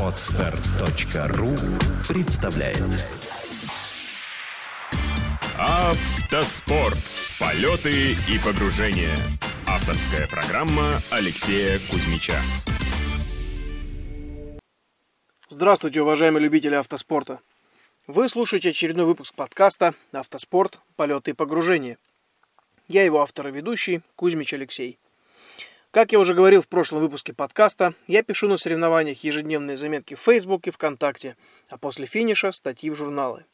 Отстар.ру представляет Автоспорт. Полеты и погружения. Авторская программа Алексея Кузьмича. Здравствуйте, уважаемые любители автоспорта. Вы слушаете очередной выпуск подкаста «Автоспорт. Полеты и погружения». Я его автор и ведущий Кузьмич Алексей. Как я уже говорил в прошлом выпуске подкаста, я пишу на соревнованиях ежедневные заметки в Facebook и ВКонтакте, а после финиша статьи в журналы.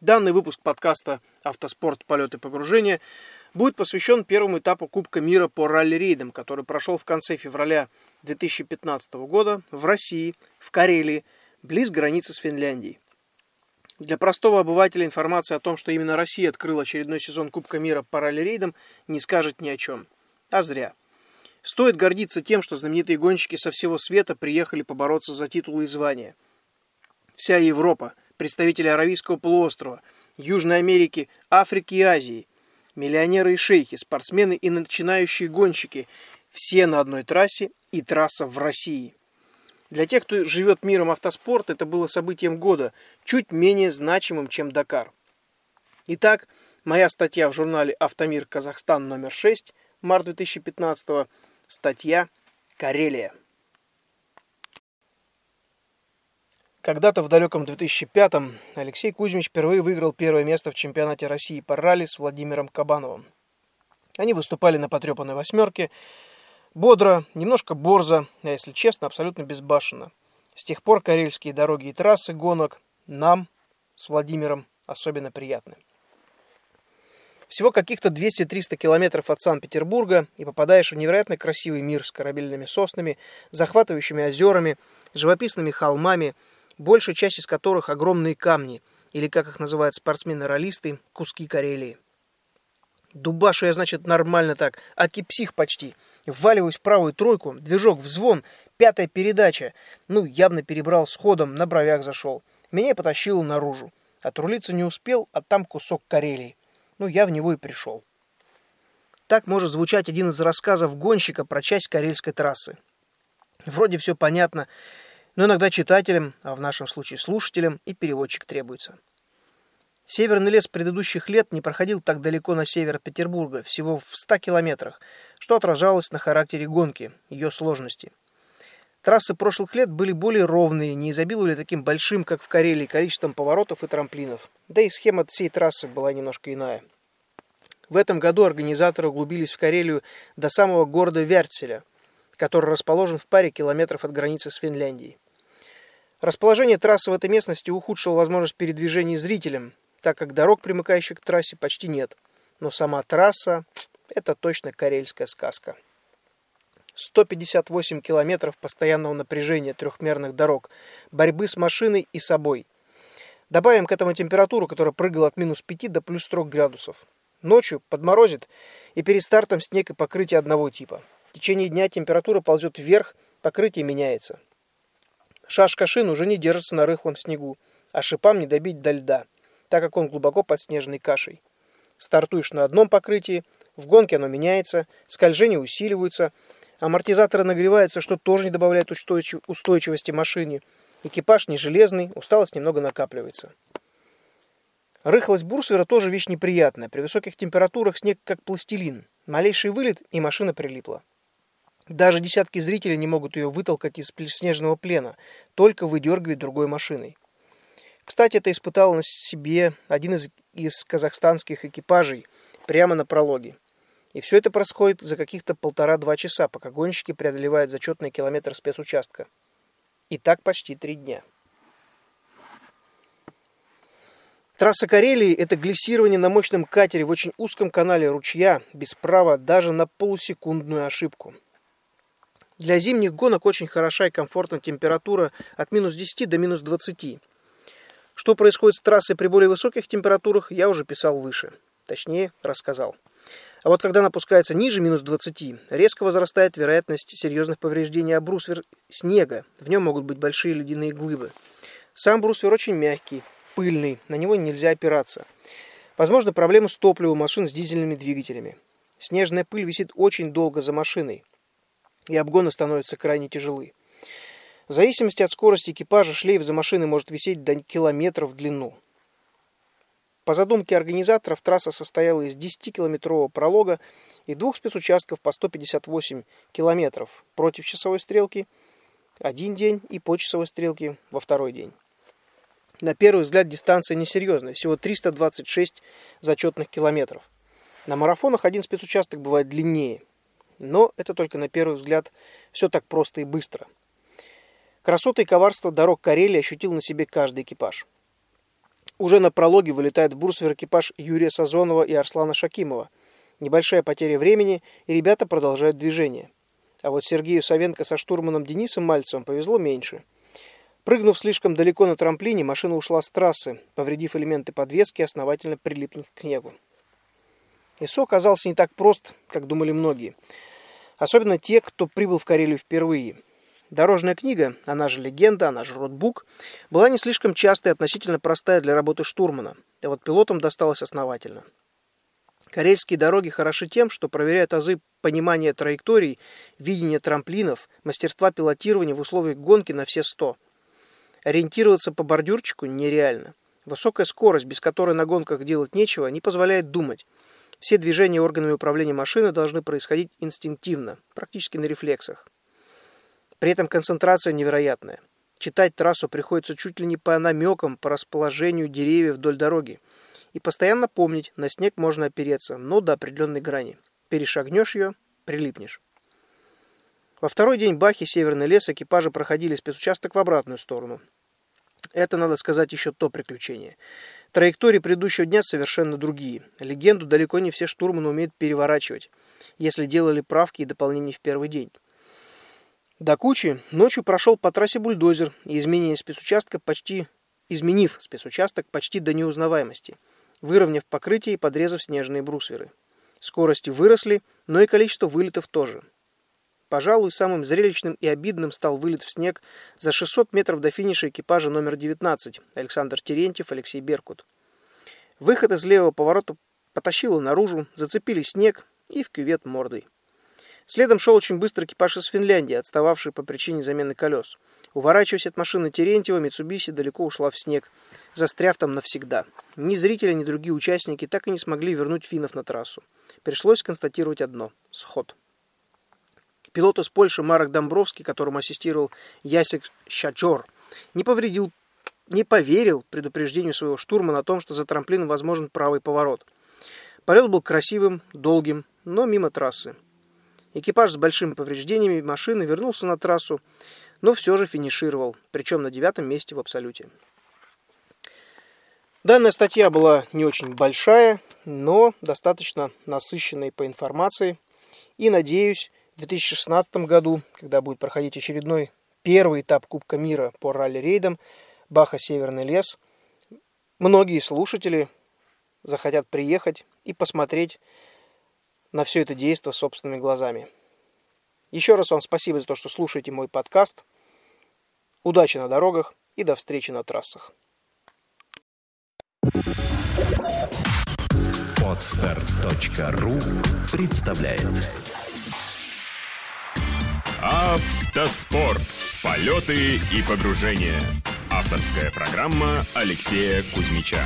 Данный выпуск подкаста «Автоспорт. Полеты погружения» будет посвящен первому этапу Кубка мира по ралли-рейдам, который прошел в конце февраля 2015 года в России, в Карелии, близ границы с Финляндией. Для простого обывателя информация о том, что именно Россия открыла очередной сезон Кубка мира по ралли-рейдам, не скажет ни о чем. А зря. Стоит гордиться тем, что знаменитые гонщики со всего света приехали побороться за титулы и звания. Вся Европа, представители Аравийского полуострова, Южной Америки, Африки и Азии, миллионеры и шейхи, спортсмены и начинающие гонщики – все на одной трассе и трасса в России. Для тех, кто живет миром автоспорта, это было событием года, чуть менее значимым, чем Дакар. Итак, моя статья в журнале «Автомир Казахстан» номер 6, март 2015 Статья «Карелия». Когда-то в далеком 2005-м Алексей Кузьмич впервые выиграл первое место в чемпионате России по ралли с Владимиром Кабановым. Они выступали на потрепанной восьмерке, бодро, немножко борзо, а если честно, абсолютно безбашенно. С тех пор карельские дороги и трассы гонок нам с Владимиром особенно приятны. Всего каких-то 200-300 километров от Санкт-Петербурга и попадаешь в невероятно красивый мир с корабельными соснами, захватывающими озерами, живописными холмами, большая часть из которых огромные камни, или, как их называют спортсмены-ролисты, куски Карелии. Дубашу я, значит, нормально так, аки псих почти. Вваливаюсь в правую тройку, движок в звон, пятая передача. Ну, явно перебрал с ходом, на бровях зашел. Меня потащило наружу. Отрулиться не успел, а там кусок Карелии. Ну, я в него и пришел. Так может звучать один из рассказов гонщика про часть карельской трассы. Вроде все понятно, но иногда читателям, а в нашем случае слушателям, и переводчик требуется. Северный лес предыдущих лет не проходил так далеко на север Петербурга, всего в 100 километрах, что отражалось на характере гонки, ее сложности. Трассы прошлых лет были более ровные, не изобиловали таким большим, как в Карелии, количеством поворотов и трамплинов. Да и схема всей трассы была немножко иная. В этом году организаторы углубились в Карелию до самого города Вертселя, который расположен в паре километров от границы с Финляндией. Расположение трассы в этой местности ухудшило возможность передвижения зрителям, так как дорог, примыкающих к трассе, почти нет. Но сама трасса – это точно карельская сказка. 158 километров постоянного напряжения трехмерных дорог, борьбы с машиной и собой. Добавим к этому температуру, которая прыгала от минус 5 до плюс 3 градусов. Ночью подморозит, и перед стартом снег и покрытие одного типа. В течение дня температура ползет вверх, покрытие меняется. Шашка шин уже не держится на рыхлом снегу, а шипам не добить до льда, так как он глубоко под снежной кашей. Стартуешь на одном покрытии, в гонке оно меняется, скольжения усиливаются – Амортизаторы нагреваются, что тоже не добавляет устойчивости машине. Экипаж не железный, усталость немного накапливается. Рыхлость бурсвера тоже вещь неприятная. При высоких температурах снег как пластилин. Малейший вылет, и машина прилипла. Даже десятки зрителей не могут ее вытолкать из снежного плена, только выдергивать другой машиной. Кстати, это испытал на себе один из, из казахстанских экипажей прямо на прологе. И все это происходит за каких-то полтора-два часа, пока гонщики преодолевают зачетный километр спецучастка. И так почти три дня. Трасса Карелии – это глиссирование на мощном катере в очень узком канале ручья, без права даже на полусекундную ошибку. Для зимних гонок очень хороша и комфортна температура от минус 10 до минус 20. Что происходит с трассой при более высоких температурах, я уже писал выше. Точнее, рассказал. А вот когда она опускается ниже минус 20, резко возрастает вероятность серьезных повреждений об бруствер снега. В нем могут быть большие ледяные глыбы. Сам бруствер очень мягкий, пыльный, на него нельзя опираться. Возможно, проблемы с топливом машин с дизельными двигателями. Снежная пыль висит очень долго за машиной. и обгоны становятся крайне тяжелы. В зависимости от скорости экипажа шлейф за машиной может висеть до километров в длину. По задумке организаторов трасса состояла из 10-километрового пролога и двух спецучастков по 158 километров против часовой стрелки один день и по часовой стрелке во второй день. На первый взгляд дистанция несерьезная, всего 326 зачетных километров. На марафонах один спецучасток бывает длиннее, но это только на первый взгляд все так просто и быстро – Красоты и коварство дорог Карелии ощутил на себе каждый экипаж. Уже на прологе вылетает в Бурсвер экипаж Юрия Сазонова и Арслана Шакимова. Небольшая потеря времени, и ребята продолжают движение. А вот Сергею Савенко со штурманом Денисом Мальцевым повезло меньше. Прыгнув слишком далеко на трамплине, машина ушла с трассы, повредив элементы подвески, основательно прилипнув к снегу. ИСО оказался не так прост, как думали многие. Особенно те, кто прибыл в Карелию впервые – Дорожная книга, она же легенда, она же ротбук, была не слишком частая и относительно простая для работы штурмана, а вот пилотам досталось основательно. Карельские дороги хороши тем, что проверяют азы понимания траекторий, видения трамплинов, мастерства пилотирования в условиях гонки на все сто. Ориентироваться по бордюрчику нереально. Высокая скорость, без которой на гонках делать нечего, не позволяет думать. Все движения органами управления машины должны происходить инстинктивно, практически на рефлексах. При этом концентрация невероятная. Читать трассу приходится чуть ли не по намекам, по расположению деревьев вдоль дороги. И постоянно помнить, на снег можно опереться, но до определенной грани. Перешагнешь ее – прилипнешь. Во второй день Бахи, Северный лес, экипажи проходили спецучасток в обратную сторону. Это, надо сказать, еще то приключение. Траектории предыдущего дня совершенно другие. Легенду далеко не все штурманы умеют переворачивать, если делали правки и дополнения в первый день. До кучи ночью прошел по трассе бульдозер и изменение спецучастка почти изменив спецучасток почти до неузнаваемости, выровняв покрытие и подрезав снежные брусверы. Скорости выросли, но и количество вылетов тоже. Пожалуй, самым зрелищным и обидным стал вылет в снег за 600 метров до финиша экипажа номер 19 Александр Терентьев, Алексей Беркут. Выход из левого поворота потащило наружу, зацепили снег и в кювет мордой. Следом шел очень быстрый экипаж из Финляндии, отстававший по причине замены колес. Уворачиваясь от машины Терентьева, Митсубиси далеко ушла в снег, застряв там навсегда. Ни зрители, ни другие участники так и не смогли вернуть финнов на трассу. Пришлось констатировать одно – сход. Пилот из Польши Марок Домбровский, которому ассистировал Ясик Щачор, не повредил не поверил предупреждению своего штурмана о том, что за трамплином возможен правый поворот. Полет был красивым, долгим, но мимо трассы. Экипаж с большими повреждениями машины вернулся на трассу, но все же финишировал, причем на девятом месте в абсолюте. Данная статья была не очень большая, но достаточно насыщенной по информации. И надеюсь, в 2016 году, когда будет проходить очередной первый этап Кубка мира по ралли-рейдам Баха Северный лес, многие слушатели захотят приехать и посмотреть на все это действо собственными глазами. Еще раз вам спасибо за то, что слушаете мой подкаст. Удачи на дорогах и до встречи на трассах. Подстар.ру представляет Автоспорт. Полеты и погружения. Авторская программа Алексея Кузьмича.